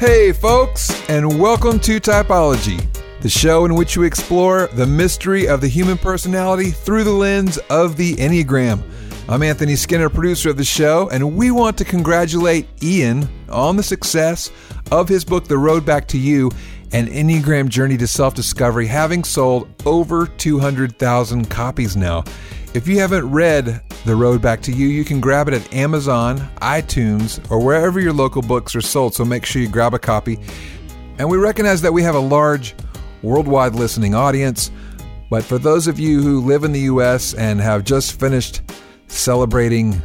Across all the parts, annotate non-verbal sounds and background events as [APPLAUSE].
Hey, folks, and welcome to Typology, the show in which we explore the mystery of the human personality through the lens of the Enneagram. I'm Anthony Skinner, producer of the show, and we want to congratulate Ian on the success of his book, The Road Back to You An Enneagram Journey to Self Discovery, having sold over 200,000 copies now. If you haven't read The Road Back to You, you can grab it at Amazon, iTunes, or wherever your local books are sold, so make sure you grab a copy. And we recognize that we have a large worldwide listening audience, but for those of you who live in the US and have just finished celebrating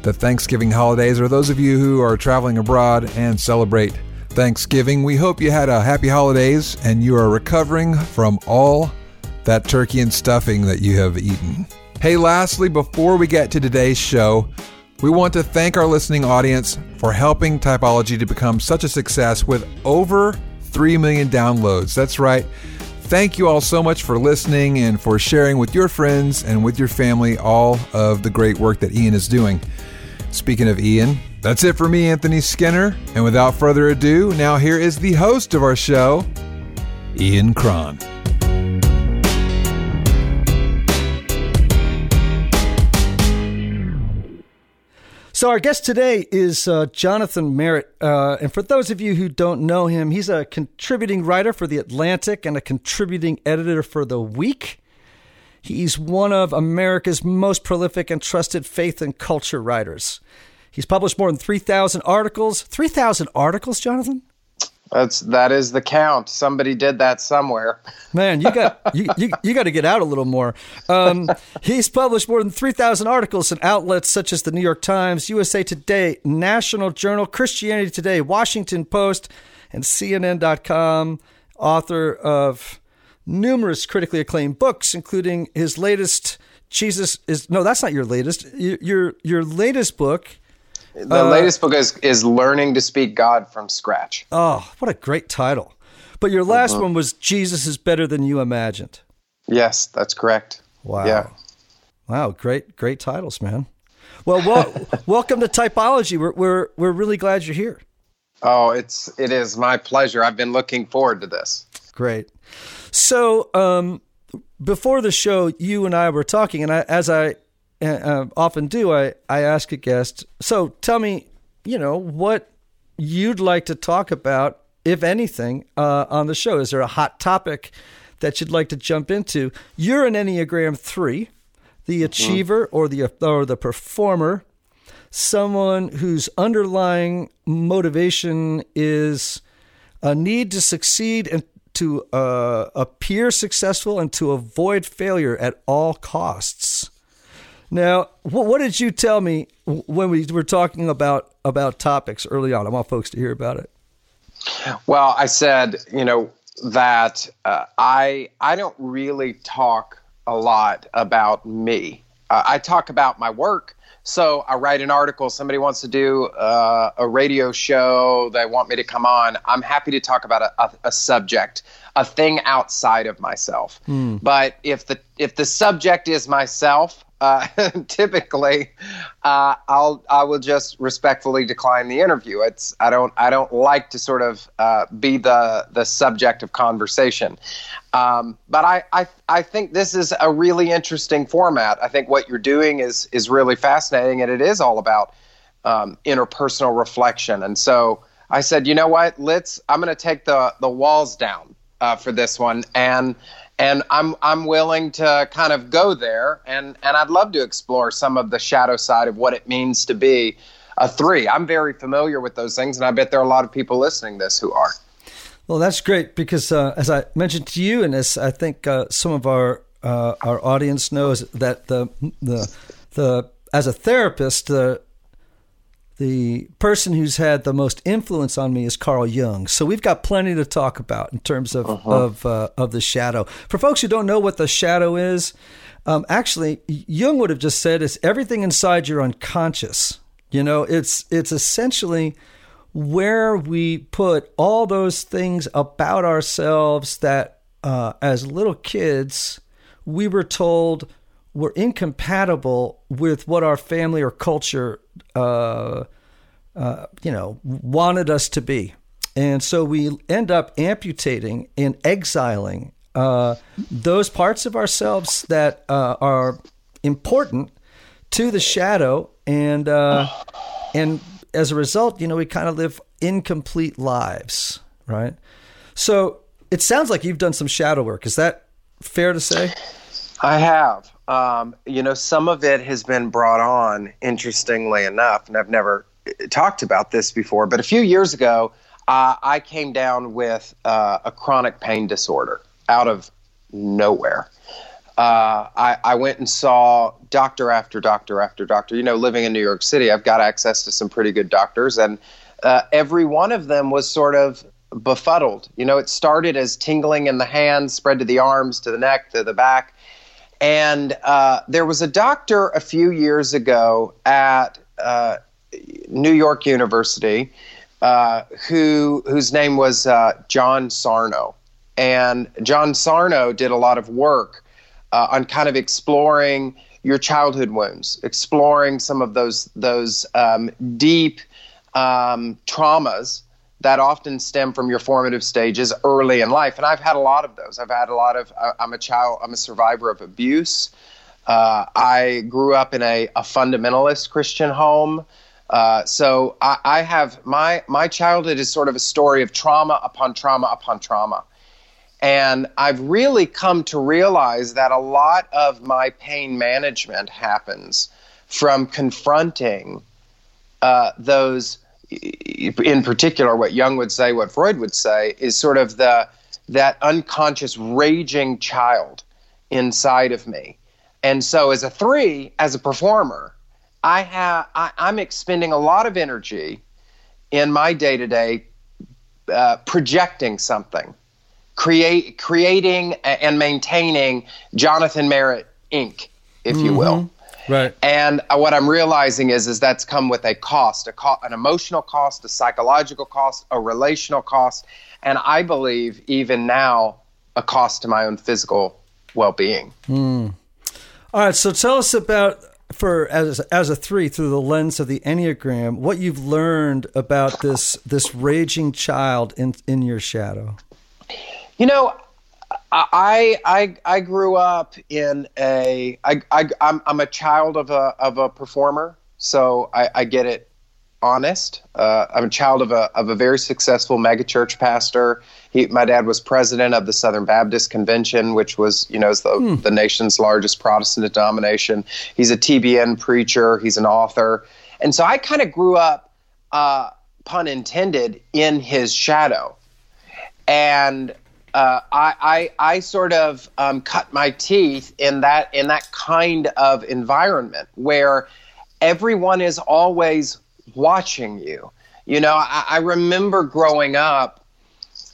the Thanksgiving holidays, or those of you who are traveling abroad and celebrate Thanksgiving, we hope you had a happy holidays and you are recovering from all that turkey and stuffing that you have eaten. Hey, lastly, before we get to today's show, we want to thank our listening audience for helping Typology to become such a success with over 3 million downloads. That's right. Thank you all so much for listening and for sharing with your friends and with your family all of the great work that Ian is doing. Speaking of Ian, that's it for me, Anthony Skinner. And without further ado, now here is the host of our show, Ian Cron. So our guest today is uh, Jonathan Merritt, uh, and for those of you who don't know him, he's a contributing writer for the Atlantic and a contributing editor for the Week. He's one of America's most prolific and trusted faith and culture writers. He's published more than three thousand articles. Three thousand articles, Jonathan. That's that is the count. Somebody did that somewhere. Man, you got [LAUGHS] you, you, you got to get out a little more. Um, he's published more than three thousand articles in outlets such as the New York Times, USA Today, National Journal, Christianity Today, Washington Post, and CNN.com. Author of numerous critically acclaimed books, including his latest Jesus is no, that's not your latest. Your your, your latest book the uh, latest book is is learning to speak God from scratch. Oh, what a great title! But your last uh-huh. one was Jesus is better than you imagined. Yes, that's correct. Wow. Yeah. Wow, great great titles, man. Well, well [LAUGHS] welcome to Typology. We're we're we're really glad you're here. Oh, it's it is my pleasure. I've been looking forward to this. Great. So, um, before the show, you and I were talking, and I, as I uh, often do, I, I ask a guest, so tell me, you know, what you'd like to talk about, if anything, uh, on the show. Is there a hot topic that you'd like to jump into? You're an Enneagram 3, the mm-hmm. achiever or the, or the performer, someone whose underlying motivation is a need to succeed and to uh, appear successful and to avoid failure at all costs. Now, what did you tell me when we were talking about about topics early on? I want folks to hear about it. Well, I said, you know, that uh, I I don't really talk a lot about me. Uh, I talk about my work. So I write an article. Somebody wants to do uh, a radio show. They want me to come on. I'm happy to talk about a, a, a subject, a thing outside of myself. Mm. But if the if the subject is myself, uh, [LAUGHS] typically uh, I'll I will just respectfully decline the interview. It's I don't I don't like to sort of uh, be the the subject of conversation. Um, but I, I I think this is a really interesting format. I think what you're doing is is really fascinating, and it is all about um, interpersonal reflection. And so I said, you know what? Let's I'm going to take the the walls down uh, for this one and and I'm I'm willing to kind of go there, and and I'd love to explore some of the shadow side of what it means to be a three. I'm very familiar with those things, and I bet there are a lot of people listening this who are. Well, that's great because uh, as I mentioned to you, and as I think uh, some of our uh, our audience knows, that the the the as a therapist, the the person who's had the most influence on me is Carl Jung. So we've got plenty to talk about in terms of uh-huh. of uh, of the shadow. For folks who don't know what the shadow is, um, actually, Jung would have just said it's everything inside your unconscious. You know, it's it's essentially where we put all those things about ourselves that, uh, as little kids, we were told were incompatible with what our family or culture, uh, uh, you know, wanted us to be. And so we end up amputating and exiling uh, those parts of ourselves that uh, are important to the shadow, and uh, and as a result, you know, we kind of live incomplete lives, right? So it sounds like you've done some shadow work. Is that fair to say? I have. Um, you know, some of it has been brought on, interestingly enough, and I've never uh, talked about this before, but a few years ago, uh, I came down with uh, a chronic pain disorder out of nowhere. Uh, I, I, went and saw doctor after doctor after doctor. You know, living in New York City, I've got access to some pretty good doctors, and uh, every one of them was sort of befuddled. You know, it started as tingling in the hands, spread to the arms, to the neck, to the back. And uh, there was a doctor a few years ago at uh, New York University uh, who whose name was uh, John Sarno, and John Sarno did a lot of work uh, on kind of exploring your childhood wounds, exploring some of those those um, deep um, traumas that often stem from your formative stages early in life. And I've had a lot of those. I've had a lot of, I'm a child, I'm a survivor of abuse. Uh, I grew up in a, a fundamentalist Christian home. Uh, so I, I, have my my childhood is sort of a story of trauma upon trauma upon trauma, and I've really come to realize that a lot of my pain management happens from confronting uh, those in particular, what Jung would say, what Freud would say, is sort of the that unconscious raging child inside of me. And so, as a three, as a performer, I have I, am expending a lot of energy in my day to day projecting something, create creating and maintaining Jonathan Merritt Inc., if mm-hmm. you will. Right. And uh, what I'm realizing is is that's come with a cost, a co- an emotional cost, a psychological cost, a relational cost, and I believe even now a cost to my own physical well-being. Mm. All right, so tell us about for as as a 3 through the lens of the Enneagram, what you've learned about this this raging child in in your shadow. You know, I I I grew up in a I I I'm I'm a child of a of a performer, so I, I get it honest. Uh, I'm a child of a of a very successful megachurch pastor. He, my dad was president of the Southern Baptist Convention, which was you know is the hmm. the nation's largest Protestant denomination. He's a TBN preacher. He's an author, and so I kind of grew up, uh, pun intended, in his shadow, and uh, I, I, I sort of um, cut my teeth in that in that kind of environment where everyone is always watching you. You know, I, I remember growing up,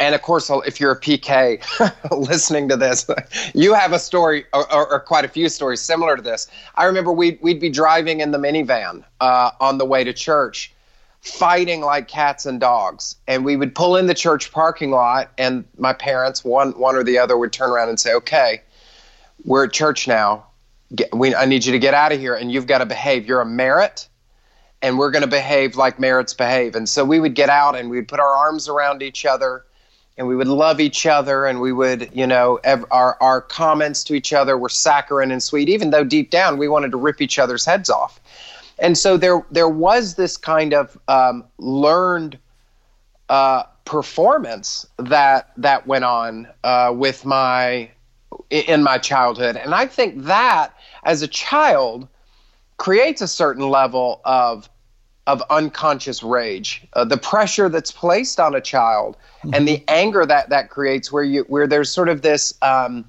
and of course, if you're a PK [LAUGHS] listening to this, you have a story or, or, or, quite a few stories similar to this. I remember we'd, we'd be driving in the minivan uh, on the way to church fighting like cats and dogs. And we would pull in the church parking lot, and my parents, one one or the other, would turn around and say, "Okay, we're at church now. Get, we, I need you to get out of here, and you've got to behave. You're a Merritt." And we're going to behave like Merritts behave. And so we would get out and we'd put our arms around each other and we would love each other and we would you know ev- our, our comments to each other were saccharine and sweet even though deep down we wanted to rip each other's heads off and so there there was this kind of um, learned uh, performance that that went on uh, with my in my childhood, and I think that as a child creates a certain level of of unconscious rage, uh, the pressure that's placed on a child, mm-hmm. and the anger that that creates, where you where there's sort of this um,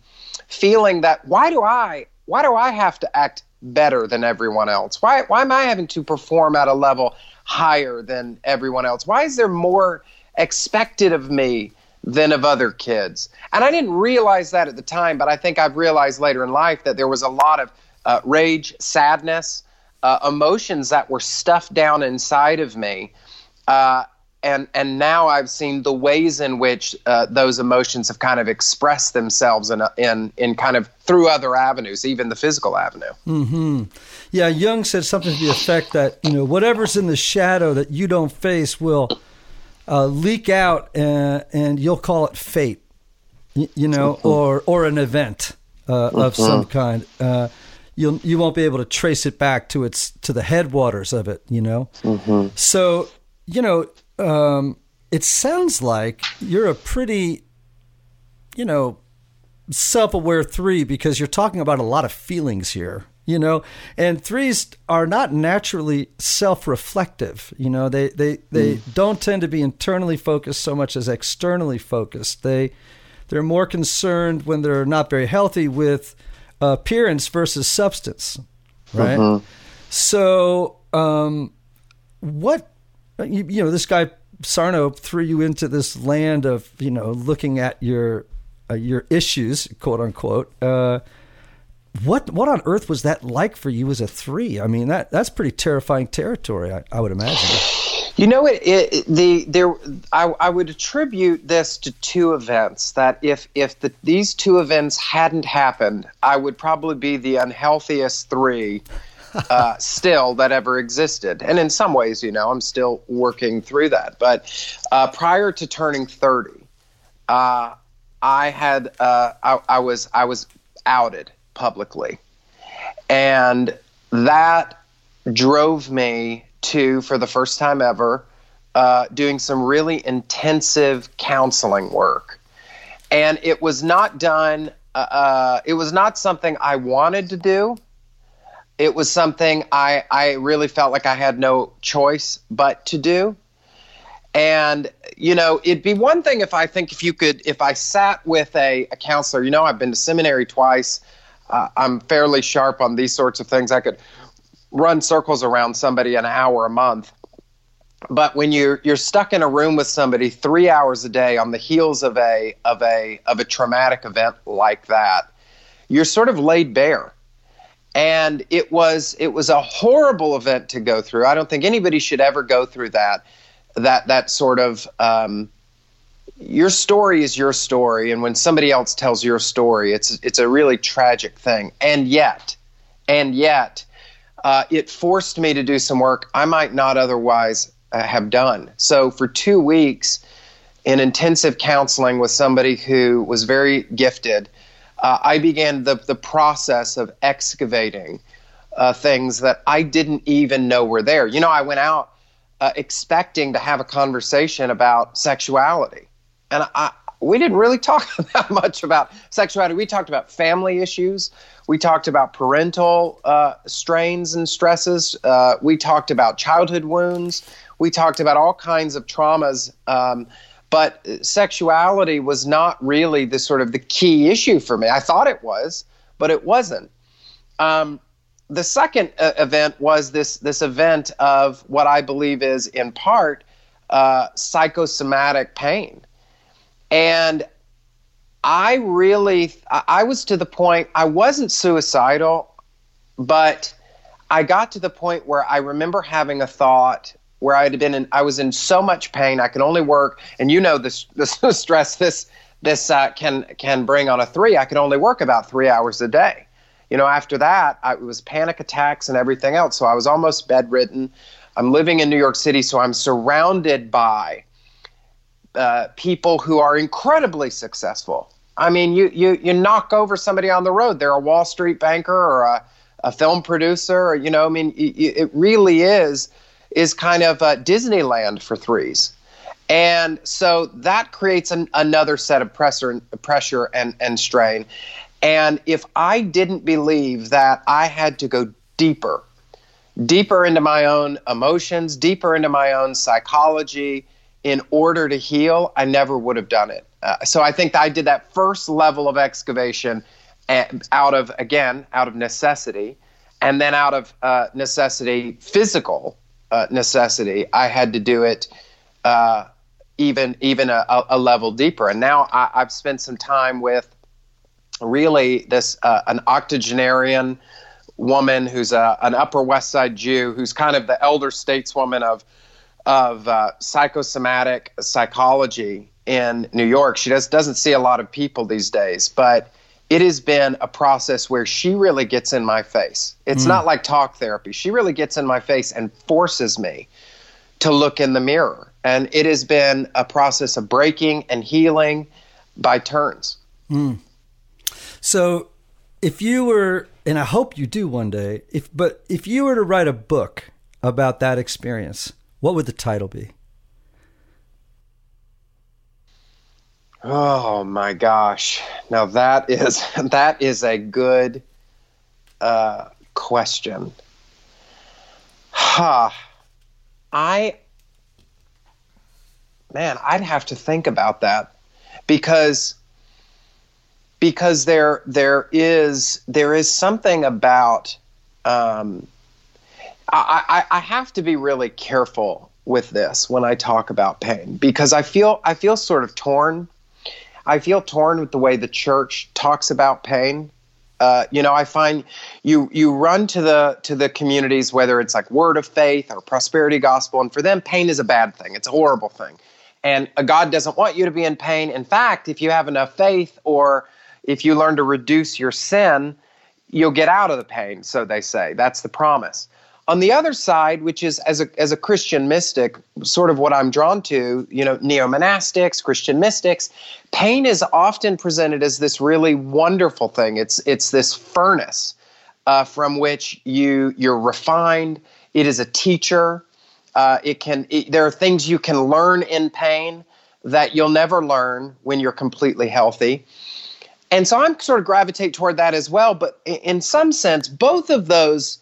feeling that why do I why do I have to act better than everyone else? Why why am I having to perform at a level higher than everyone else? Why is there more expected of me than of other kids? And I didn't realize that at the time, but I think I've realized later in life that there was a lot of uh, rage, sadness, uh, emotions that were stuffed down inside of me. Uh, and and now I've seen the ways in which uh, those emotions have kind of expressed themselves in in in kind of through other avenues, even the physical avenue. Hmm. Yeah, Jung said something to the effect that you know whatever's in the shadow that you don't face will uh, leak out, and, uh, and you'll call it fate. You, you know, mm-hmm. or or an event uh, mm-hmm. of some kind. Uh, you'll you won't be able to trace it back to its to the headwaters of it. You know, mm-hmm. so you know um, it sounds like you're a pretty, you know, self aware three because you're talking about a lot of feelings here, you know, and threes are not naturally self reflective. You know, they, they, they mm. don't tend to be internally focused so much as externally focused. They, they're more concerned when they're not very healthy with appearance versus substance, right? Mm-hmm. So, um, what you, you know, this guy Sarno threw you into this land of you know looking at your uh, your issues, quote unquote. Uh, what what on earth was that like for you as a three? I mean that that's pretty terrifying territory. I, I would imagine. You know, it, it, the there I, I would attribute this to two events. That if if the, these two events hadn't happened, I would probably be the unhealthiest three uh, still that ever existed. And in some ways, you know, I'm still working through that. But uh, prior to turning 30, uh, I had uh, I, I, was I was outed publicly, and that drove me to, for the first time ever, uh, doing some really intensive counseling work. And it was not done. Uh, it was not something I wanted to do it was something I, I really felt like I had no choice but to do. And, you know, it'd be one thing if I think if you could, if I sat with a, a counselor, you know, I've been to seminary twice. Uh, I'm fairly sharp on these sorts of things. I could run circles around somebody an hour a month. But when you're you're stuck in a room with somebody three hours a day on the heels of a of a of a traumatic event like that, you're sort of laid bare and it was it was a horrible event to go through. I don't think anybody should ever go through that that that sort of um, your story is your story, and when somebody else tells your story, it's it's a really tragic thing. And yet, and yet, uh, it forced me to do some work I might not otherwise uh, have done. So for two weeks in intensive counseling with somebody who was very gifted uh, I began the, the process of excavating uh, things that I didn't even know were there. You know, I went out uh, expecting to have a conversation about sexuality. And I, we didn't really talk [LAUGHS] that much about sexuality. We talked about family issues. We talked about parental uh, strains and stresses. Uh, we talked about childhood wounds. We talked about all kinds of traumas um, but sexuality was not really the sort of the key issue for me. I thought it was, but it wasn't. Um, the second uh, event was this this event of what I believe is in part uh, psychosomatic pain, and I really I was to the point I wasn't suicidal, but I got to the point where I remember having a thought where I had been in, I was in so much pain. I could only work, and you know this, [LAUGHS] this stress this this uh, can can bring on a three. I could only work about three hours a day. You know, after that, I, it was panic attacks and everything else. So I was almost bedridden. I'm living in New York City, so I'm surrounded by uh, people who are incredibly successful. I mean, you you you knock over somebody on the road. They're a Wall Street banker or a, a film producer, or you know, I mean, it really is is kind of uh, Disneyland for threes. And so that creates an, another set of pressure, pressure and, and strain. And if I didn't believe that I had to go deeper, deeper into my own emotions, deeper into my own psychology in order to heal, I never would have done it. Uh, so I think I did that first level of excavation out of, again, out of necessity and then out of uh, necessity, physical uh, necessity, I had to do it uh, even even a, a, level deeper. And now I, have spent some time with really this uh, an octogenarian woman who's a, an Upper West Side Jew who's kind of the elder stateswoman of of uh, psychosomatic psychology in New York. She does doesn't see a lot of people these days, but it has been a process where she really gets in my face. It's mm. not like talk therapy. She really gets in my face and forces me to look in the mirror. And it has been a process of breaking and healing by turns. Mm. So, if you were, and I hope you do one day, if but if you were to write a book about that experience, what would the title be? Oh my gosh! Now that is [LAUGHS] that is a good uh, question. Ha! Huh. I man, I'd have to think about that because because there there is there is something about um, I, I, I have to be really careful with this when I talk about pain because I feel I feel sort of torn. I feel torn with the way the church talks about pain. Uh, you know, I find you you run to the to the communities whether it's like Word of Faith or Prosperity Gospel, and for them, pain is a bad thing. It's a horrible thing, and God doesn't want you to be in pain. In fact, if you have enough faith or if you learn to reduce your sin, you'll get out of the pain. So they say that's the promise. On the other side, which is as a as a Christian mystic, sort of what I'm drawn to, you know, neo monastics, Christian mystics, pain is often presented as this really wonderful thing. It's it's this furnace uh, from which you you're refined. It is a teacher. Uh, it can. It, there are things you can learn in pain that you'll never learn when you're completely healthy. And so I'm sort of gravitate toward that as well. But in some sense, both of those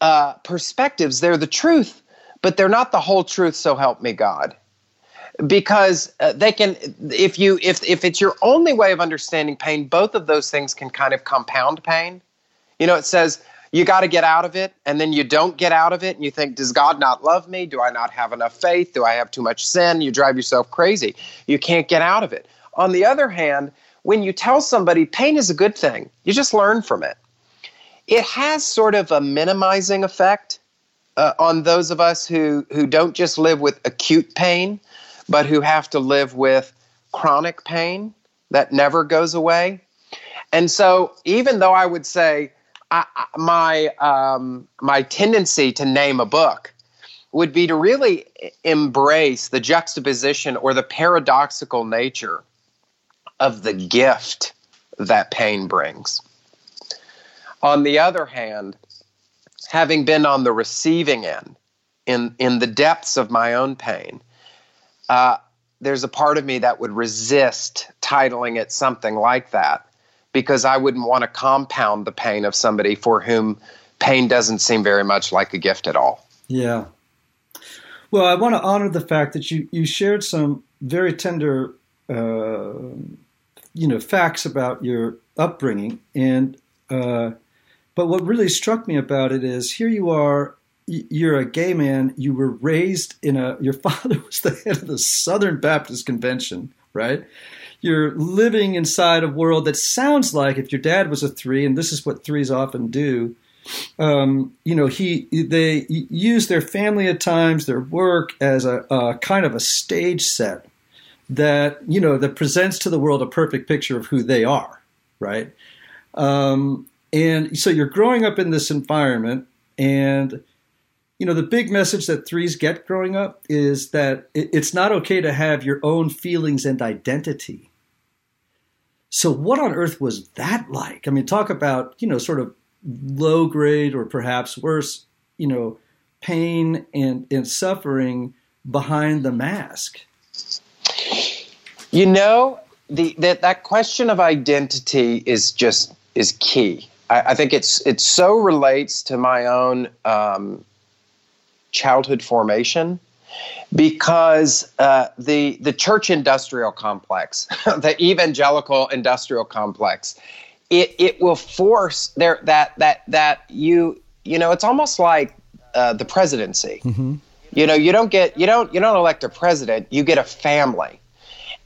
uh, perspectives, they're the truth, but they're not the whole truth. So help me God. Because uh, they can, if you, if if it's your only way of understanding pain, both of those things can kind of compound pain. You know, it says you got to get out of it, and then you don't get out of it, and you think, does God not love me? Do I not have enough faith? Do I have too much sin? You drive yourself crazy. You can't get out of it. On the other hand, when you tell somebody pain is a good thing, you just learn from it it has sort of a minimizing effect uh, on those of us who, who don't just live with acute pain, but who have to live with chronic pain that never goes away. And so, even though I would say I, my um, my tendency to name a book would be to really embrace the juxtaposition or the paradoxical nature of the gift that pain brings. On the other hand, having been on the receiving end in, in the depths of my own pain, uh, there's a part of me that would resist titling it something like that because I wouldn't want to compound the pain of somebody for whom pain doesn't seem very much like a gift at all. Yeah. Well, I want to honor the fact that you, you shared some very tender, uh, you know, facts about your upbringing, and uh, but what really struck me about it is here you are, you're a gay man, you were raised in a, your [LAUGHS] father was the head of the Southern Baptist Convention, right? You're living inside a world that sounds like if your dad was a three, and this is what threes often do, um, you know, he they use their family at times, their work as a, a, kind of a stage set that you know that presents to the world a perfect picture of who they are, right? Um, and so you're growing up in this environment, and you know the big message that threes get growing up is that it's not okay to have your own feelings and identity. So what on earth was that like? I mean, talk about you know sort of low grade or perhaps worse, you know, pain and, and suffering behind the mask. You know, the that that question of identity is just is key. I, I think it's it so relates to my own um, childhood formation because uh, the the church industrial complex, [LAUGHS] the evangelical industrial complex, it it will force there that that that you you know, it's almost like uh, the presidency. Mm-hmm. You know, you don't get you don't you don't elect a president. You get a family,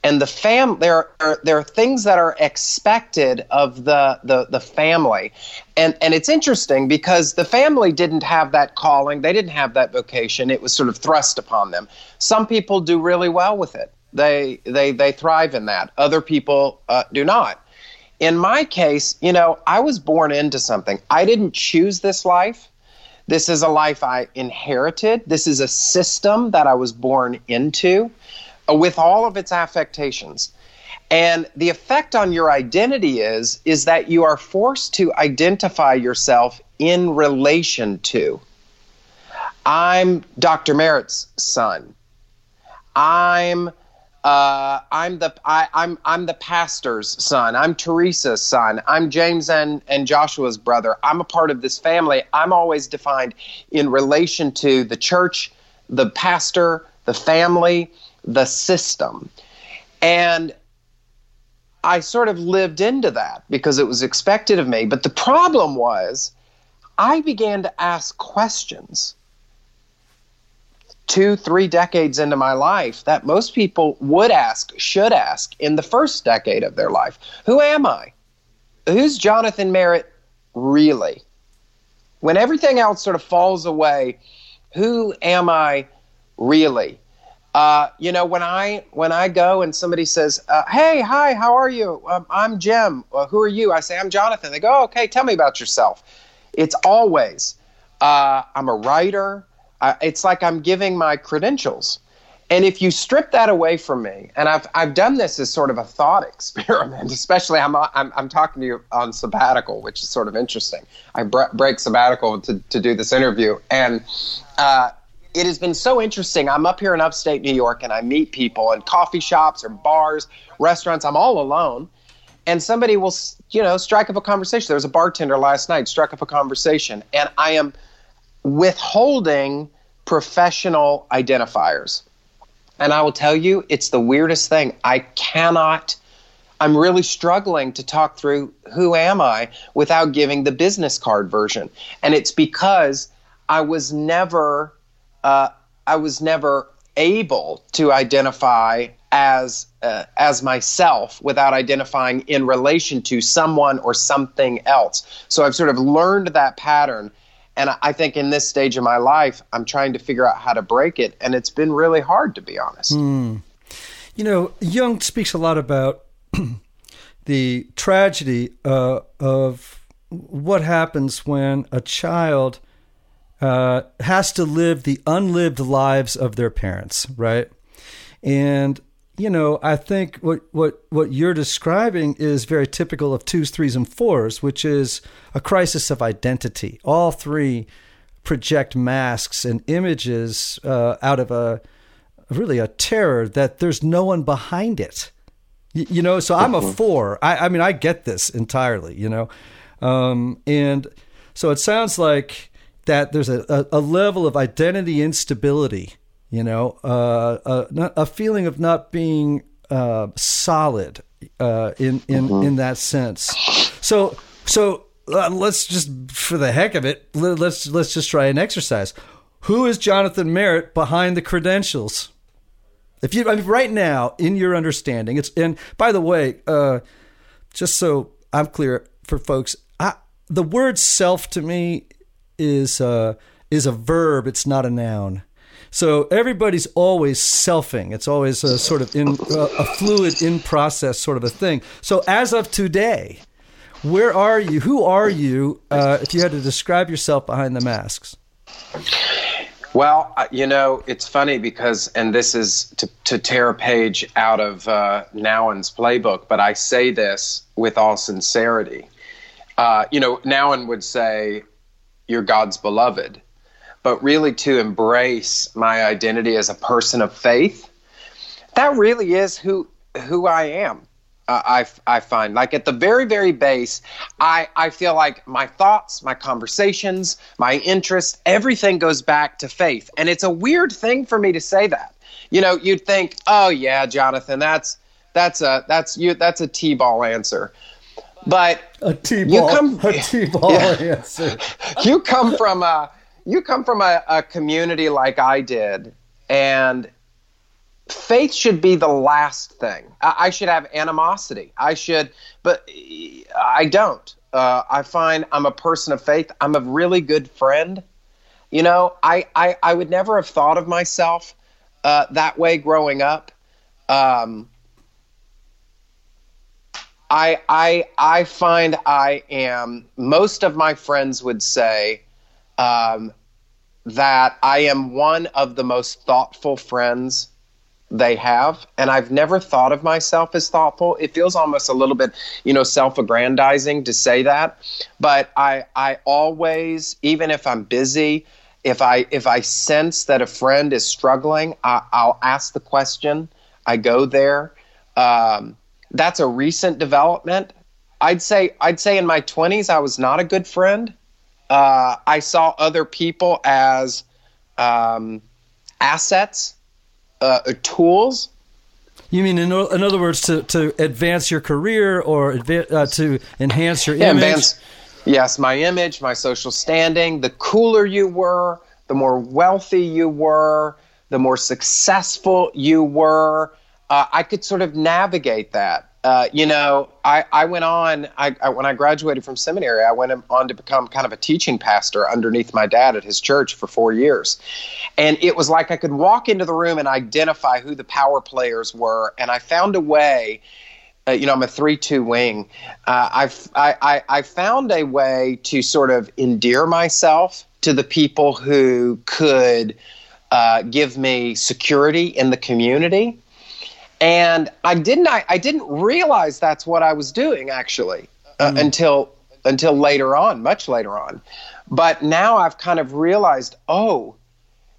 and the fam there are there are things that are expected of the the the family, and and it's interesting because the family didn't have that calling. They didn't have that vocation. It was sort of thrust upon them. Some people do really well with it. They they they thrive in that. Other people uh, do not in my case, you know, I was born into something. I didn't choose this life. This is a life I inherited. This is a system that I was born into with all of its affectations. And the effect on your identity is is that you are forced to identify yourself in relation to. I'm Dr. Merritt's son. I'm uh, I'm the I, I'm I'm the pastor's son. I'm Teresa's son. I'm James and and Joshua's brother. I'm a part of this family. I'm always defined in relation to the church, the pastor, the family, the system, and I sort of lived into that because it was expected of me. But the problem was, I began to ask questions two, three decades into my life that most people would ask, should ask in the first decade of their life. Who am I? Who's Jonathan Merritt really? When everything else sort of falls away, who am I really? Uh, you know, when I when I go and somebody says, uh, "Hey, hi, how are you? Um, I'm Jim. Uh, who are you?" I say, "I'm Jonathan." They go, oh, "Okay, tell me about yourself." It's always, uh, "I'm a writer it's like I'm giving my credentials. And if you strip that away from me, and I've, I've done this as sort of a thought [LAUGHS] experiment, especially I'm, I'm, I'm talking to you on sabbatical, which is sort of interesting. I break sabbatical to, to do this interview. And uh, it has been so interesting. I'm up here in upstate New York and I meet people in coffee shops or bars, restaurants. I'm all alone. And somebody will, you know, strike up a conversation. There was a bartender last night, struck up a conversation. And I am withholding professional identifiers. And I will tell you, it's the weirdest thing. I cannot, I'm really struggling to talk through who am I without giving the business card version. And it's because I was never, uh, I was never able to identify as uh, as myself without identifying in relation to someone or something else. So I've sort of learned that pattern and I think in this stage of my life, I'm trying to figure out how to break it. And it's been really hard, to be honest. Mm. You know, Jung speaks a lot about [CLEARS THROAT] the tragedy uh, of what happens when a child uh, has to live the unlived lives of their parents, right? And you know, I think what, what, what you're describing is very typical of twos, threes, and fours, which is a crisis of identity. All three project masks and images uh, out of a really a terror that there's no one behind it. You, you know, so I'm a four. I, I mean, I get this entirely, you know. Um, and so it sounds like that there's a, a, level of identity instability you know, uh, a, a, feeling of not being uh, solid uh, in in mm-hmm. in that sense. So so uh, let's just for the heck of it, let's let's just try an exercise. Who is Jonathan Merritt behind the credentials? If you I mean, right now, in your understanding, it's and by the way, uh, just so I'm clear for folks, I, the word self to me is uh, is a verb. It's not a noun. So everybody's always selfing. It's always a sort of in a fluid, in process sort of a thing. So as of today, where are you? Who are you? Uh, if you had to describe yourself behind the masks. Well, uh, you know, it's funny because, and this is to, to tear a page out of uh, playbook, but I say this with all sincerity. Uh, you know, Nouwen would say, You're God's beloved but really to embrace my identity as a person of faith. That really is who who I am. Uh, I, I find like at the very very base I, I feel like my thoughts my conversations my interests everything goes back to faith and it's a weird thing for me to say that you know you'd think oh yeah jonathan that's that's a that's you that's a t-ball answer but a T-ball, come, a T-ball yeah, answer. [LAUGHS] you come from a you come from a, a community like I did, and faith should be the last thing. I, I, should have animosity. I should, but I don't. Uh, I find I'm a person of faith. I'm a really good friend. You know, I, I, I would never have thought of myself uh, that way growing up. Um, I, I, I find I am, most of my friends would say um, that I am one of the most thoughtful friends they have and i've never thought of myself as thoughtful. It feels almost a little bit you know self-aggrandizing to say that but i i always even if i'm busy if i if i sense that a friend is struggling I, will ask the question. I go there. Um, that's a recent development i'd say i'd say in my 20s i was not a good friend uh, i saw other people as um, assets uh, tools. You mean, in, in other words, to, to advance your career or adva- uh, to enhance your yeah, image? Advance, yes, my image, my social standing. The cooler you were, the more wealthy you were, the more successful you were. Uh, I could sort of navigate that. Uh, you know, I, I went on, I, I, when I graduated from seminary, I went on to become kind of a teaching pastor underneath my dad at his church for four years. And it was like I could walk into the room and identify who the power players were. And I found a way. Uh, you know, I'm a three-two wing. Uh, I've, I, I, I found a way to sort of endear myself to the people who could uh, give me security in the community and I didn't I, I didn't realize that's what I was doing actually uh, mm. until until later on, much later on. But now I've kind of realized, oh,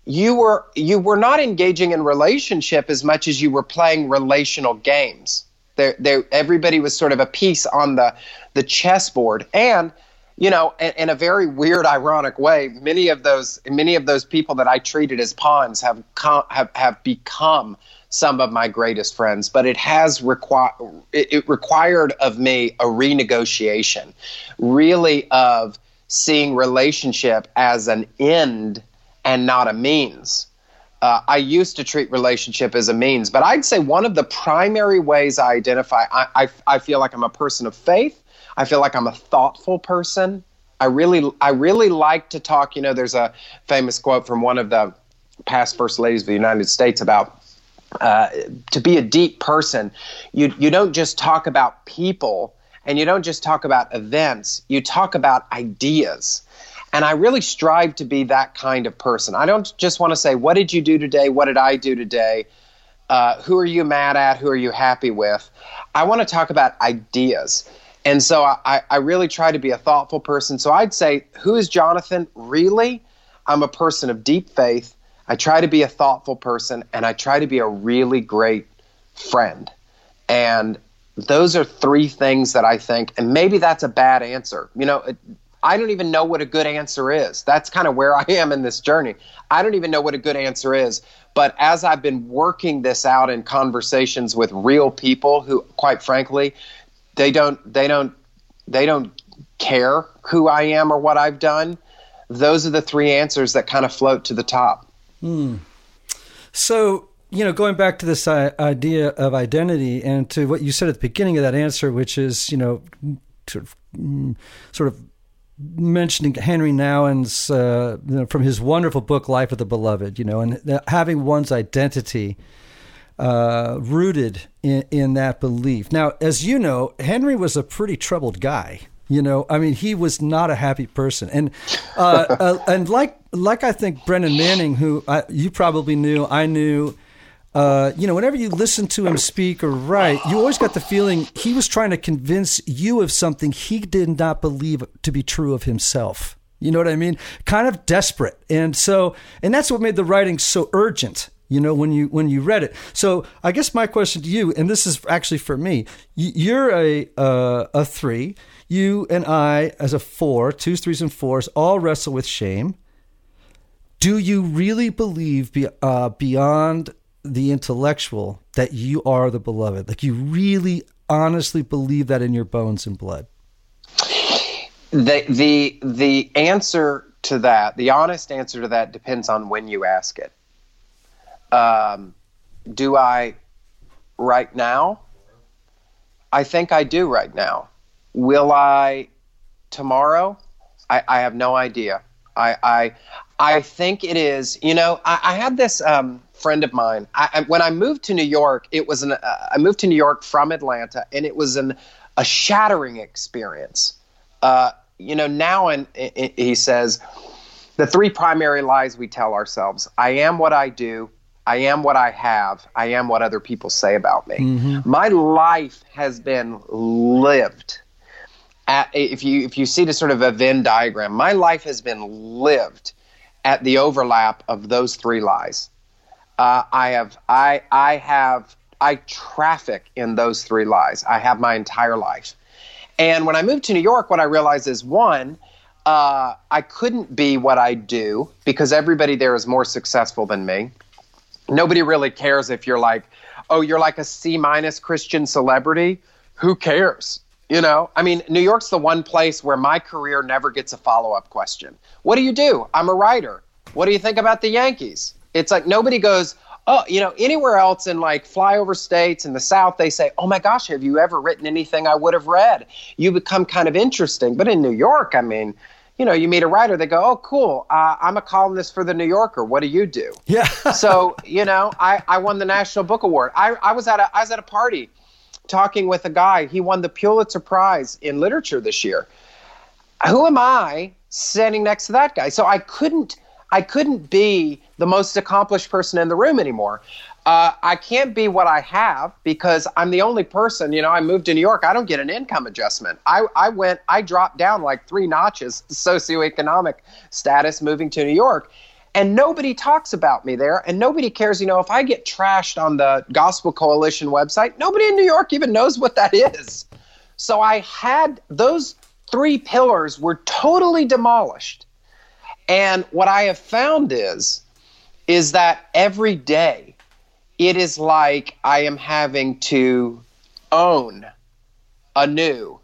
you were you were not engaging in relationship as much as you were playing relational games. There, there, everybody was sort of a piece on the the chessboard, and you know, in, in, a very weird, ironic way, many of those many of those people that I treated as pawns have com- have have become some of my greatest friends, but it has required it, required of me a renegotiation, really of seeing relationship as an end and not a means. Uh, I used to treat relationship as a means, but I'd say one of the primary ways I identify, I, I, I feel like I'm a person of faith. I feel like I'm a thoughtful person. I really, I really like to talk. You know, there's a famous quote from one of the past first ladies of the United States about uh, to be a deep person, you you don't just talk about people and you don't just talk about events. You talk about ideas. And I really strive to be that kind of person. I don't just want to say, "What did you do today? What did I do today?" Uh, who are you mad at? Who are you happy with? I want to talk about ideas. And so I, I really try to be a thoughtful person. So I'd say, who is Jonathan? Really? I'm a person of deep faith I try to be a thoughtful person and I try to be a really great friend. And those are three things that I think, and maybe that's a bad answer. You know, it, I don't even know what a good answer is. That's kind of where I am in this journey. I don't even know what a good answer is. But as I've been working this out in conversations with real people who, quite frankly, they don't, they don't, they don't care who I am or what I've done. Those are the three answers that kind of float to the top. So, you know, going back to this idea of identity and to what you said at the beginning of that answer, which is, you know, sort of, mm, sort of mentioning Henri Nouwen's uh, you know, from his wonderful book Life of the Beloved, you know, and having one's identity uh, rooted in, in that belief. Now, as you know, Henry was a pretty troubled guy. You know, I mean, he was not a happy person, and uh, [LAUGHS] uh, and like like I think Brennan Manning, who I, you probably knew, I knew. Uh, you know, whenever you listen to him speak or write, you always got the feeling he was trying to convince you of something he did not believe to be true of himself. You know what I mean? Kind of desperate, and so, and that's what made the writing so urgent you know when you when you read it so i guess my question to you and this is actually for me you're a uh, a three you and I, as a four, twos, threes, and fours, all wrestle with shame. Do you really believe be, uh, beyond the intellectual that you are the beloved? Like you really honestly believe that in your bones and blood? The the the answer to that, the honest answer to that, depends on when you ask it. Um, do I right now? I think I do right now. Will I tomorrow? I, I have no idea. I, I I think it is. You know, I, I had this um, friend of mine. I, when I moved to New York, it was an. Uh, I moved to New York from Atlanta, and it was an a shattering experience. Uh, you know, now and he says the three primary lies we tell ourselves: I am what I do. I am what I have. I am what other people say about me. Mm-hmm. My life has been lived. At, if you if you see the sort of a Venn diagram, my life has been lived at the overlap of those three lies. Uh, I have I I have I traffic in those three lies. I have my entire life. And when I moved to New York, what I realized is one, uh, I couldn't be what I do because everybody there is more successful than me nobody really cares if you're like, oh, you're like a C minus Christian celebrity. Who cares? You know, I mean, New York's the one place where my career never gets a follow up question. What do you do? I'm a writer. What do you think about the Yankees? It's like nobody goes, oh, you know, anywhere else in like flyover states in the South, they say, oh my gosh, have you ever written anything I would have read? You become kind of interesting. But in New York, I mean, you know, you meet a writer, they go, "Oh, cool. Uh, I'm a columnist for the New Yorker. What do you do?" Yeah. so you know, I, I won the National Book Award. I, I was at a I was at a party, talking with a guy. He won the Pulitzer Prize in literature this year. Who am I standing next to that guy? So I couldn't I couldn't be the most accomplished person in the room anymore uh, I can't be what I have because I'm the only person. You know, I moved to New York. I don't get an income adjustment. I, I went, I dropped down like three notches [LAUGHS] socioeconomic status moving to New York. And nobody talks about me there, and nobody cares. You know, if I get trashed on the Gospel Coalition website, nobody in New York even knows what that is. So I had those three pillars were totally demolished. And what I have found is, is that every day it is like I am having to own anew.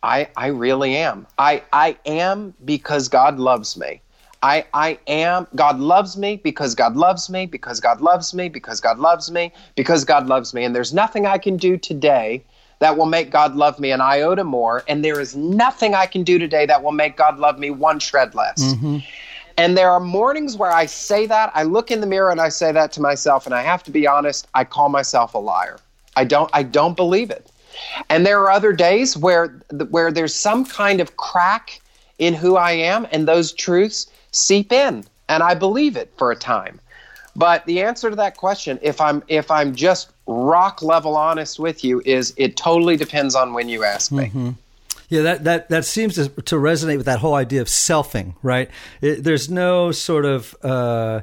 I, I really am. I, I am because God loves me. I, I am. God loves me because God loves me, because God loves me, because God loves me, because God loves me. And there's nothing I can do today that will make God love me an iota more. And there is nothing I can do today that will make God love me one shred less. Mm-hmm. And there are mornings where I say that, I look in the mirror and I say that to myself, and I have to be honest, I call myself a liar. I don't I don't believe it. And there are other days where where there's some kind of crack in who I am and those truths seep in and I believe it for a time. But the answer to that question, if I'm if I'm just rock level honest with you, is it totally depends on when you ask me. Mm-hmm. Yeah, that, that, that seems to, to resonate with that whole idea of selfing, right? It, there's no sort of uh,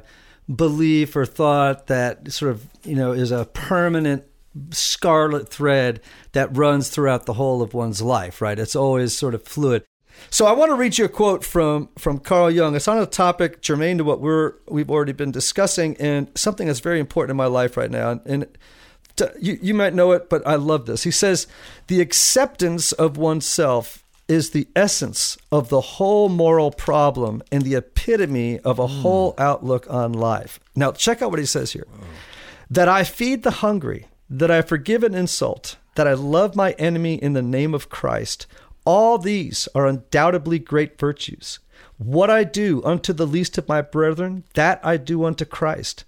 belief or thought that sort of, you know, is a permanent scarlet thread that runs throughout the whole of one's life, right? It's always sort of fluid. So I want to read you a quote from from Carl Jung. It's on a topic germane to what we're we've already been discussing, and something that's very important in my life right now. And you, you might know it, but I love this. He says, The acceptance of oneself is the essence of the whole moral problem and the epitome of a mm. whole outlook on life. Now, check out what he says here that I feed the hungry, that I forgive an insult, that I love my enemy in the name of Christ. All these are undoubtedly great virtues. What I do unto the least of my brethren, that I do unto Christ.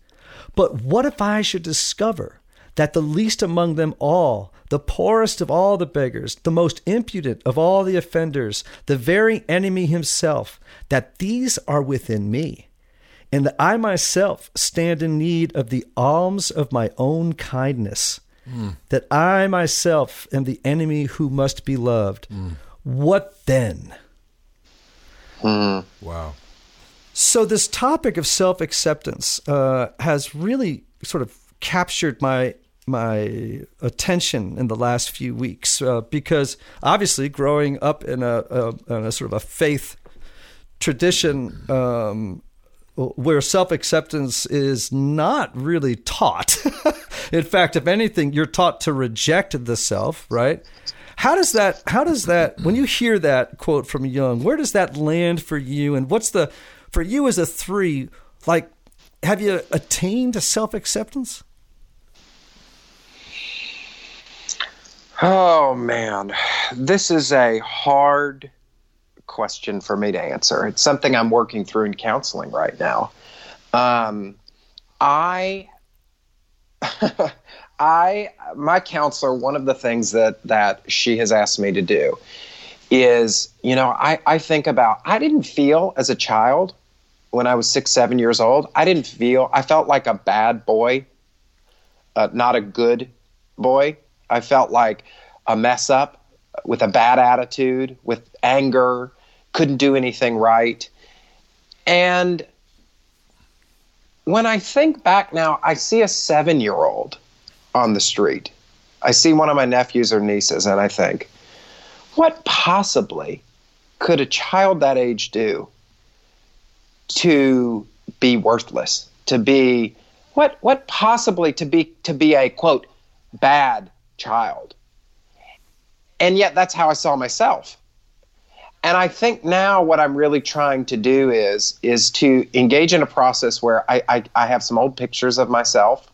But what if I should discover that the least among them all, the poorest of all the beggars, the most impudent of all the offenders, the very enemy himself, that these are within me, and that I myself stand in need of the alms of my own kindness, mm. that I myself am the enemy who must be loved. Mm. What then? Mm. Wow. So, this topic of self acceptance uh, has really sort of captured my my attention in the last few weeks uh, because obviously growing up in a, a, in a, sort of a faith tradition um, where self-acceptance is not really taught [LAUGHS] in fact if anything you're taught to reject the self right How does that? How does that? When you hear that quote from Jung, where does that land for you? And what's the for you as a three? Like, have you attained self acceptance? Oh man, this is a hard question for me to answer. It's something I'm working through in counseling right now. Um, I, [LAUGHS] I, my counselor, one of the things that that she has asked me to do is, you know, I, I think about, I didn't feel as a child when I was six, seven years old, I didn't feel, I felt like a bad boy, uh, not a good boy. I felt like a mess up with a bad attitude, with anger, couldn't do anything right. And when I think back now, I see a seven year old on the street. I see one of my nephews or nieces, and I think, what possibly could a child that age do to be worthless, to be what what possibly to be to be a quote bad child? And yet that's how I saw myself and I think now what I'm really trying to do is is to engage in a process where I, I, I, have some old pictures of myself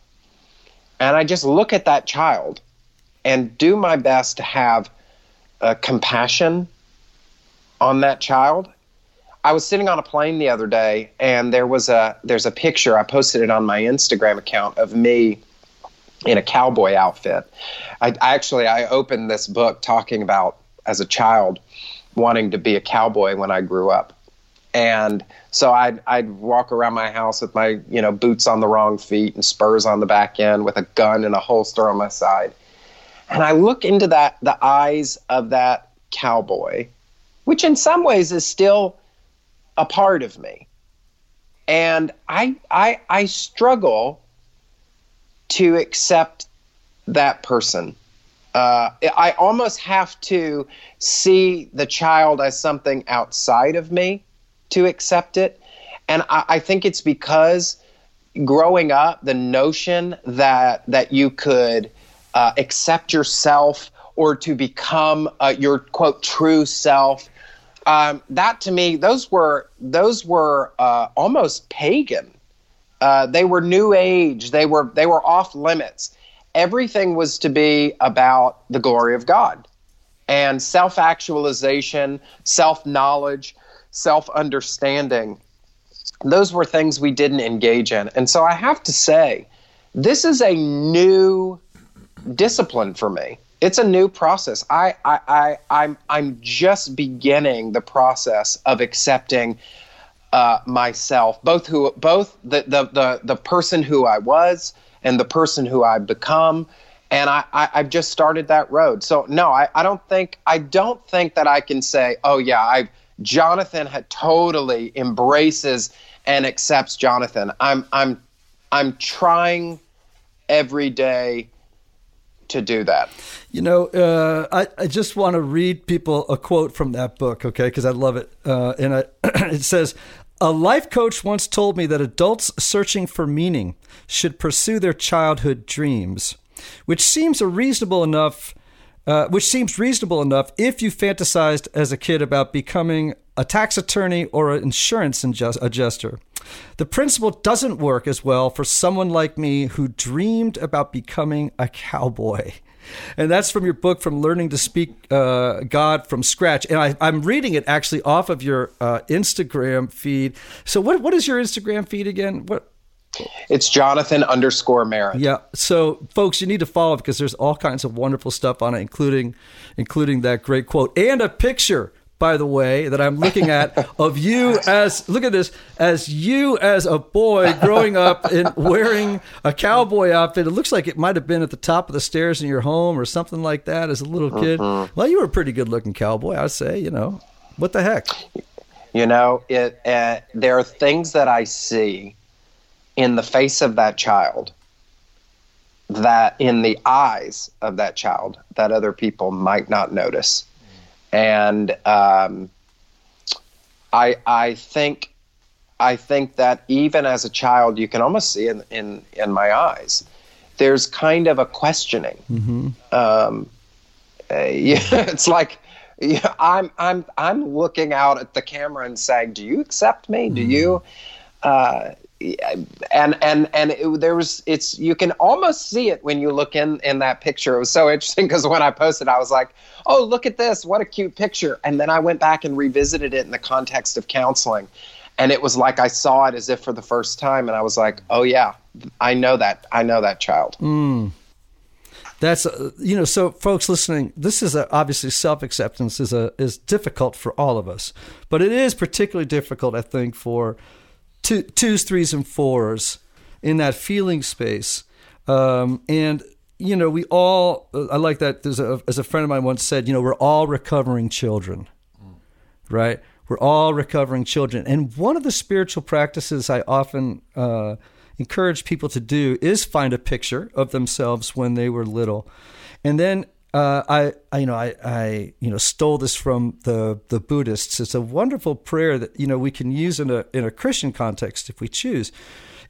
and I just look at that child and do my best to have compassion on that child. I was sitting on a plane the other day and there was a there's a picture I posted it on my Instagram account of me in a cowboy outfit. I, I actually I opened this book talking about as a child wanting to be a cowboy when I grew up. And so I'd, I'd walk around my house with my, you know, boots on the wrong feet and spurs on the back end with a gun and a holster on my side. And I look into that, the eyes of that cowboy, which in some ways is still a part of me. And I, I, I struggle to accept that person uh, I almost have to see the child as something outside of me to accept it. And I, I think it's because growing up, the notion that that you could uh, accept yourself or to become uh, your quote true self, um, that to me, those were those were uh, almost pagan. Uh, they were new age. They were they were off limits everything was to be about the glory of God and self actualization, self knowledge, self understanding. Those were things we didn't engage in. And so I have to say, this is a new discipline for me. It's a new process. I, I, I, I'm, I'm just beginning the process of accepting uh, myself, both who, both the, the, the, the person who I was, and the person who I've become. And I, I, have just started that road. So no, I, I don't think I don't think that I can say, oh yeah, I Jonathan had totally embraces and accepts Jonathan. I'm I'm I'm trying every day to do that. You know, uh, I, I just want to read people a quote from that book, okay? Because I love it. Uh, and I, [CLEARS THROAT] it says, a life coach once told me that adults searching for meaning should pursue their childhood dreams, which seems a reasonable enough. Uh, which seems reasonable enough if you fantasized as a kid about becoming a tax attorney or an insurance adjuster. The principle doesn't work as well for someone like me who dreamed about becoming a cowboy and that's from your book, From Learning to Speak uh, God from Scratch. And I, am reading it actually off of your uh, Instagram feed. So, what what is your Instagram feed again? What? It's Jonathan underscore Merritt. Yeah. So, folks, you need to follow because there's all kinds of wonderful stuff on it, including including that great quote and a picture by the way, that I'm looking at [LAUGHS] of you as look at this as you as a boy growing up and [LAUGHS] wearing a cowboy outfit. It looks like it might have been at the top of the stairs in your home or something like that as a little kid. Mm-hmm. Well, you were a pretty good looking cowboy, I'd say. You know, what the heck? You know, it. Uh, there are things that I see in the face of that child that in the eyes of that child that other people might not notice and um, I I think I think that even as a child, you can almost see in in in my eyes. There's kind of a questioning. Mm-hmm. Um, uh, yeah, [LAUGHS] it's like yeah, I'm I'm I'm looking out at the camera and saying, "Do you accept me? Do you?" Uh, and and and it, there was it's you can almost see it when you look in in that picture. It was so interesting because when I posted, I was like, "Oh, look at this! What a cute picture!" And then I went back and revisited it in the context of counseling, and it was like I saw it as if for the first time, and I was like, "Oh yeah, I know that. I know that child." Mm. That's uh, you know, so folks listening, this is a, obviously self acceptance is a is difficult for all of us, but it is particularly difficult, I think, for two, twos, threes, and fours in that feeling space. Um, and you know, we all I like that. There's a as a friend of mine once said, you know, we're all recovering children, mm. right? We're all recovering children, and one of the spiritual practices I often uh, encourage people to do is find a picture of themselves when they were little, and then uh, I, I, you know, I, I, you know, stole this from the the Buddhists. It's a wonderful prayer that you know we can use in a in a Christian context if we choose.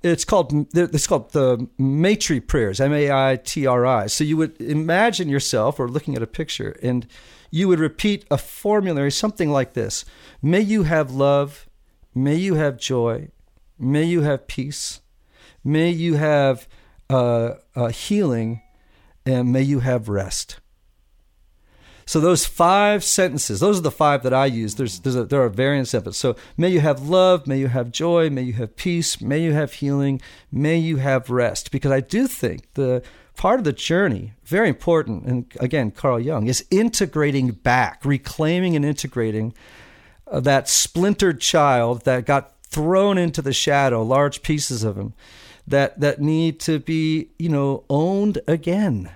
It's called it's called the Maitri prayers, M A I T R I. So you would imagine yourself or looking at a picture, and you would repeat a formulary, something like this: May you have love, may you have joy, may you have peace, May you have uh, uh, healing and may you have rest. So those five sentences, those are the five that I use. There's, there's a, there are variants of it. So may you have love, may you have joy, may you have peace, may you have healing, may you have rest. Because I do think the part of the journey, very important, and again, Carl Jung, is integrating back, reclaiming and integrating uh, that splintered child that got thrown into the shadow, large pieces of him that that need to be you know owned again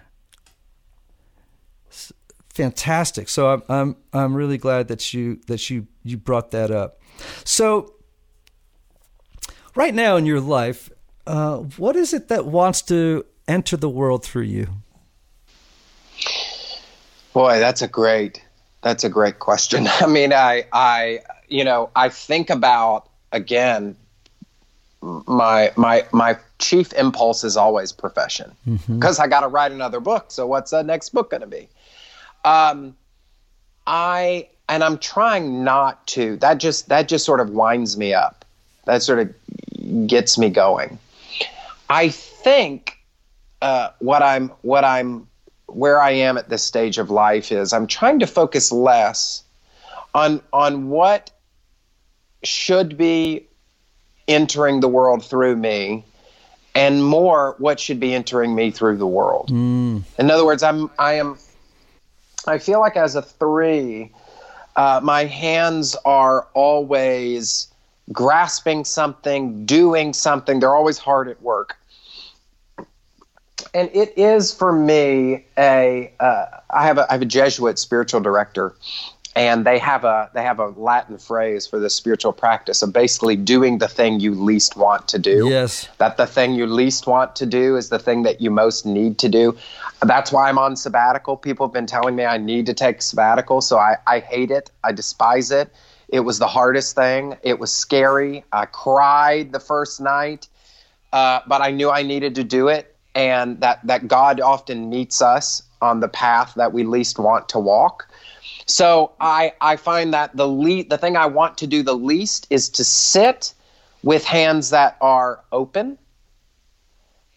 fantastic so i'm i'm i'm really glad that you that you you brought that up so right now in your life uh, what is it that wants to enter the world through you boy that's a great that's a great question [LAUGHS] i mean i i you know i think about again my my my chief impulse is always profession because mm-hmm. I got to write another book. So what's the next book going to be? Um, I and I'm trying not to. That just that just sort of winds me up. That sort of gets me going. I think uh, what I'm what I'm where I am at this stage of life is I'm trying to focus less on on what should be entering the world through me and more what should be entering me through the world. Mm. In other words, I'm I am I feel like as a three, uh, my hands are always grasping something, doing something. They're always hard at work. And it is for me a uh, I have a I have a Jesuit spiritual director and they have a they have a Latin phrase for this spiritual practice of basically doing the thing you least want to do. Yes, that the thing you least want to do is the thing that you most need to do. That's why I'm on sabbatical. People have been telling me I need to take sabbatical, so I, I hate it. I despise it. It was the hardest thing. It was scary. I cried the first night, uh, but I knew I needed to do it, and that that God often meets us on the path that we least want to walk so I I find that the le- the thing I want to do the least is to sit with hands that are open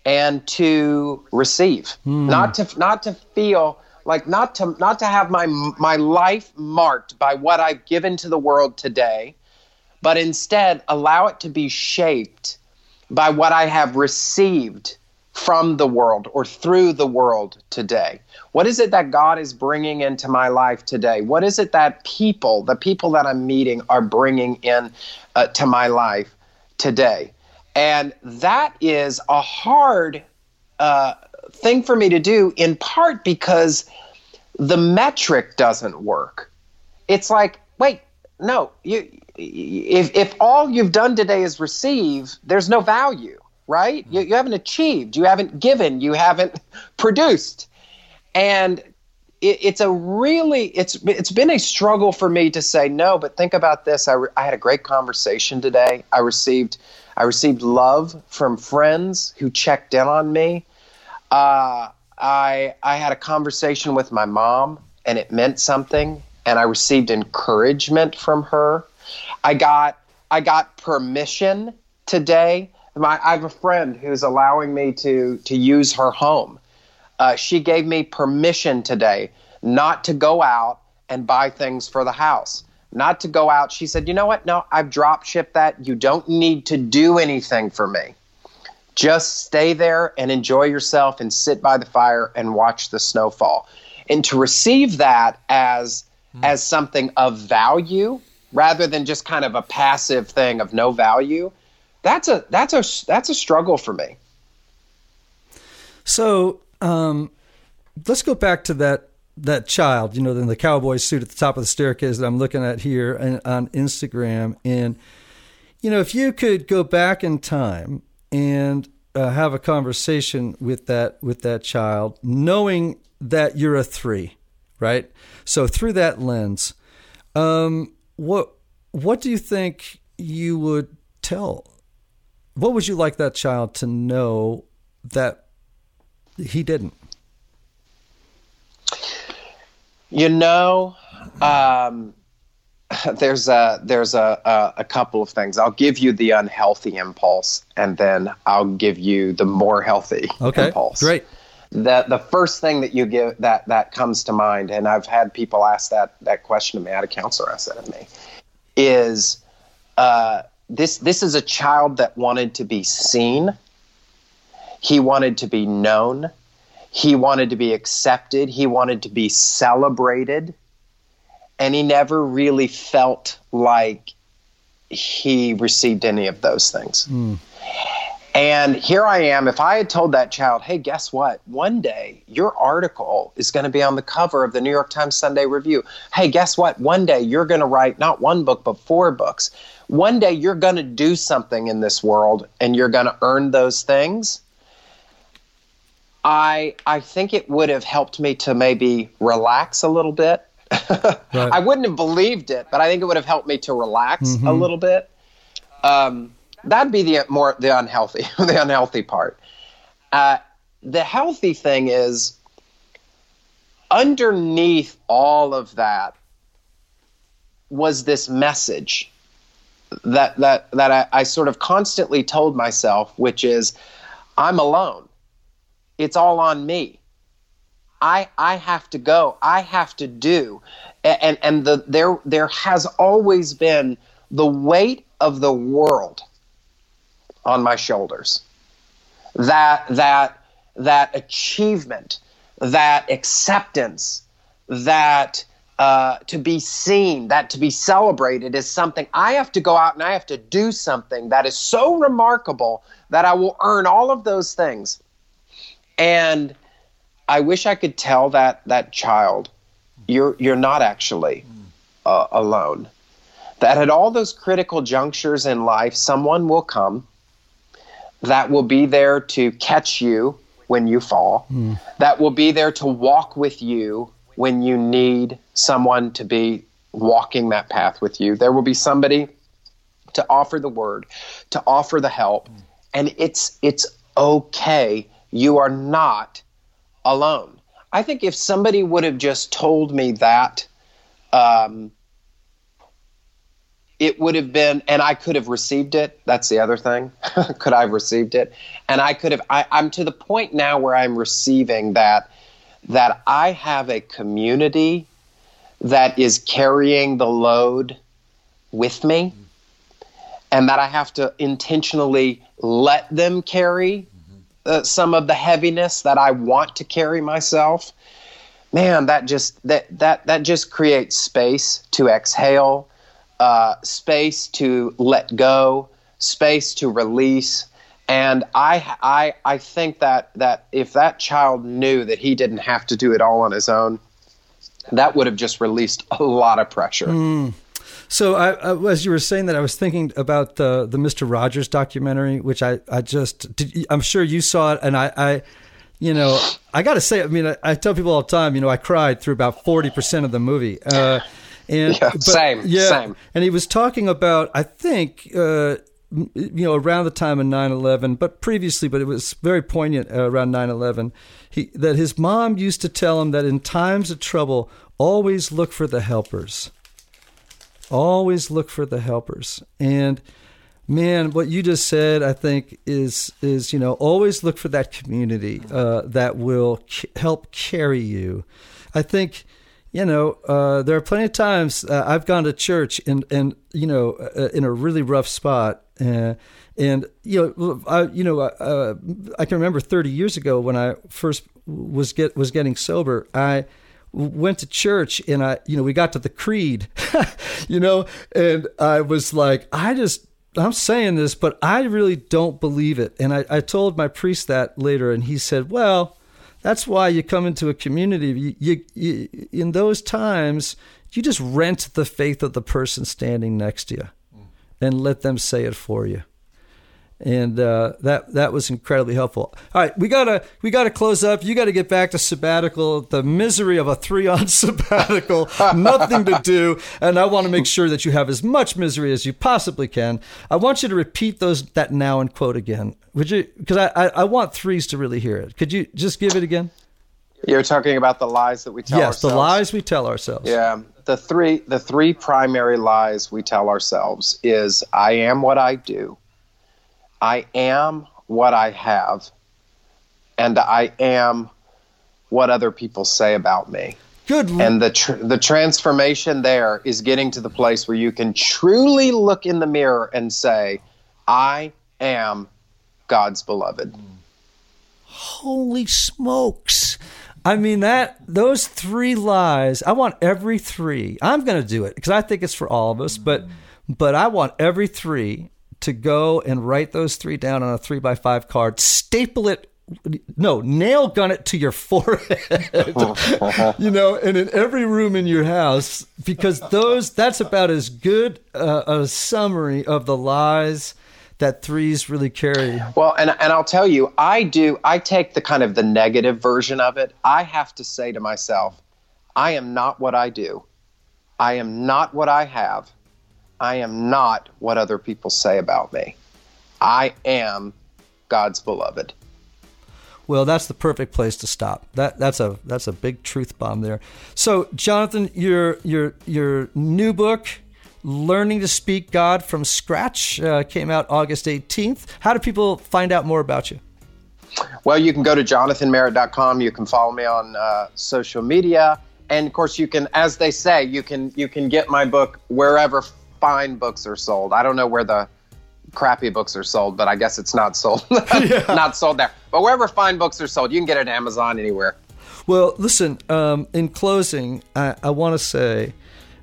and to receive, mm. not to not to feel like not to not to have my my life marked by what I've given to the world today, but instead allow it to be shaped by what I have received from the world or through the world today? What is it that God is bringing into my life today? What is it that people, the people that I'm meeting, are bringing in uh, to my life today? And that is a hard uh, thing for me to do, in part because the metric doesn't work. It's like, wait, no, you, if, if all you've done today is receive, there's no value right? You, you haven't achieved, you haven't given, you haven't [LAUGHS] produced. And it, it's a really it's it's been a struggle for me to say no but think about this I, re, I had a great conversation today i received i received love from friends who checked in on me uh, i i had a conversation with my mom and it meant something and I received encouragement from her. I got I got permission today. My, I have a friend who's allowing me to to use her home. Uh, she gave me permission today not to go out and buy things for the house. Not to go out. She said, "You know what? No, I've drop shipped that. You don't need to do anything for me. Just stay there and enjoy yourself and sit by the fire and watch the snowfall." And to receive that as mm. as something of value rather than just kind of a passive thing of no value, that's a that's a that's a struggle for me. So um, let's go back to that that child, you know, in the cowboy suit at the top of the staircase that I'm looking at here and, on Instagram. And, you know, if you could go back in time and uh, have a conversation with that with that child, knowing that you're a three, right? So through that lens, um, what what do you think you would tell? What would you like that child to know that he didn't? You know, um, [LAUGHS] there's a there's a, a, a couple of things. I'll give you the unhealthy impulse, and then I'll give you the more healthy okay, impulse. Great. The the first thing that you give that that comes to mind, and I've had people ask that that question to me. I had a counselor ask that of me, is uh, this this is a child that wanted to be seen. He wanted to be known he wanted to be accepted, he wanted to be celebrated, and he never really felt like he received any of those things. Mm. And here I am. If I had told that child, hey, guess what? One day your article is going to be on the cover of the New York Times Sunday Review. Hey, guess what? One day you're going to write not one book, but four books. One day you're going to do something in this world and you're going to earn those things. I I think it would have helped me to maybe relax a little bit. [LAUGHS] right. I wouldn't have believed it, but I think it would have helped me to relax mm-hmm. a little bit. Um, that'd be the more the unhealthy [LAUGHS] the unhealthy part. Uh, the healthy thing is underneath all of that was this message that that that I, I sort of constantly told myself, which is, I'm alone it's all on me. I I have to go. I have to do. And and the there there has always been the weight of the world on my shoulders. That that that achievement, that acceptance, that uh, to be seen, that to be celebrated is something I have to go out and I have to do something that is so remarkable that I will earn all of those things. And I wish I could tell that that child, you're you're not actually uh, alone. That at all those critical junctures in life, someone will come that will be there to catch you when you fall. Mm. That will be there to walk with you when you need someone to be walking that path with you. There will be somebody to offer the word, to offer the help, mm. and it's it's okay you are not alone. I think if somebody would have just told me that, um, it would have been, and I could have received it. That's the other thing. [LAUGHS] could I have received it? And I could have. I, I'm to the point now where I'm receiving that that I have a community that is carrying the load with me, and that I have to intentionally let them carry uh, some of the heaviness that I want to carry myself, man, that just that that that just creates space to exhale, uh, space to let go, space to release. And I, I, I think that that if that child knew that he didn't have to do it all on his own, that would have just released a lot of pressure. Mm. So I, I, as you were saying that, I was thinking about the the Mister Rogers documentary, which I I just did, I'm sure you saw it, and I. I you know, I got to say, I mean, I, I, tell people all the time, you know, I cried through about 40% of the movie. Uh, and [LAUGHS] yeah, but, same, yeah, same. And he was talking about, I think, uh, you know, around the time of 9/11, but previously, but it was very poignant uh, around 9/11. He that his mom used to tell him that in times of trouble, always look for the helpers. Always look for the helpers. And man, what you just said, I think, is is you know always look for that community uh, that will c- help carry you. I think you know, uh, there are plenty of times uh, I've gone to church and and you know uh, in a really rough spot, uh, and you know, I, you know, uh, I can remember 30 years ago when I first was get was getting sober. I went to church and I, you know, we got to the creed, [LAUGHS] you know, and I was like, I just I'm saying this, but I really don't believe it. And I, I told my priest that later, and he said, Well, that's why you come into a community. You, you, you, in those times, you just rent the faith of the person standing next to you and let them say it for you and uh, that that was incredibly helpful. All right, we gotta we gotta close up. You got to get back to sabbatical. The misery of a three on [LAUGHS] sabbatical, nothing to do, and I want to make sure that you have as much misery as you possibly can. I want you to repeat those that now and quote again. Would you? Because I, I, I want threes to really hear it. Could you just give it again? You're talking about the lies that we tell yes, ourselves. the lies we tell ourselves. Yeah, the three the three primary lies we tell ourselves is I am what I do. I am what I have, and I am what other people say about me. Good. And the tr- the transformation there is getting to the place where you can truly look in the mirror and say, "I am God's beloved." Holy smokes. I mean that those three lies. I want every three. I'm going to do it because I think it's for all of us. But but I want every three to go and write those three down on a three by five card, staple it. No, nail gun it to your [LAUGHS] forehead. [LAUGHS] you know, and in every room in your house, because those that's about as good uh, a summary of the lies that threes really carry. Well, and and I'll tell you, I do. I take the kind of the negative version of it. I have to say to myself, I am not what I do. I am not what I have. I am not what other people say about me. I am God's beloved. Well, that's the perfect place to stop. That that's a that's a big truth bomb there. So, Jonathan, your your your new book, "Learning to Speak God from Scratch," uh, came out August eighteenth. How do people find out more about you? Well, you can go to jonathanmerritt.com. You can follow me on uh, social media, and of course, you can, as they say, you can you can get my book wherever fine books are sold. I don't know where the crappy books are sold, but I guess it's not sold. [LAUGHS] [LAUGHS] not sold there. But wherever fine books are sold, you can get it at Amazon anywhere. Well, listen, um, in closing, I, I want to say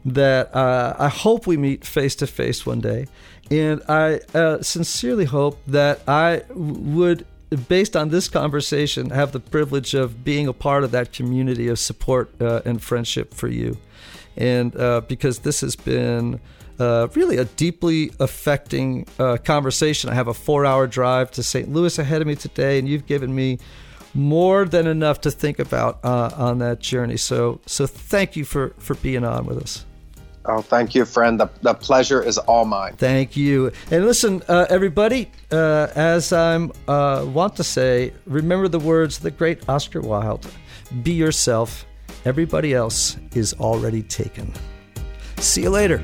that uh, I hope we meet face to face one day. And I uh, sincerely hope that I would, based on this conversation, have the privilege of being a part of that community of support uh, and friendship for you. And uh, because this has been uh, really a deeply affecting uh, conversation. I have a four hour drive to St. Louis ahead of me today, and you've given me more than enough to think about uh, on that journey. So, so thank you for, for being on with us. Oh, thank you, friend. The, the pleasure is all mine. Thank you. And listen, uh, everybody, uh, as I uh, want to say, remember the words of the great Oscar Wilde be yourself, everybody else is already taken. See you later.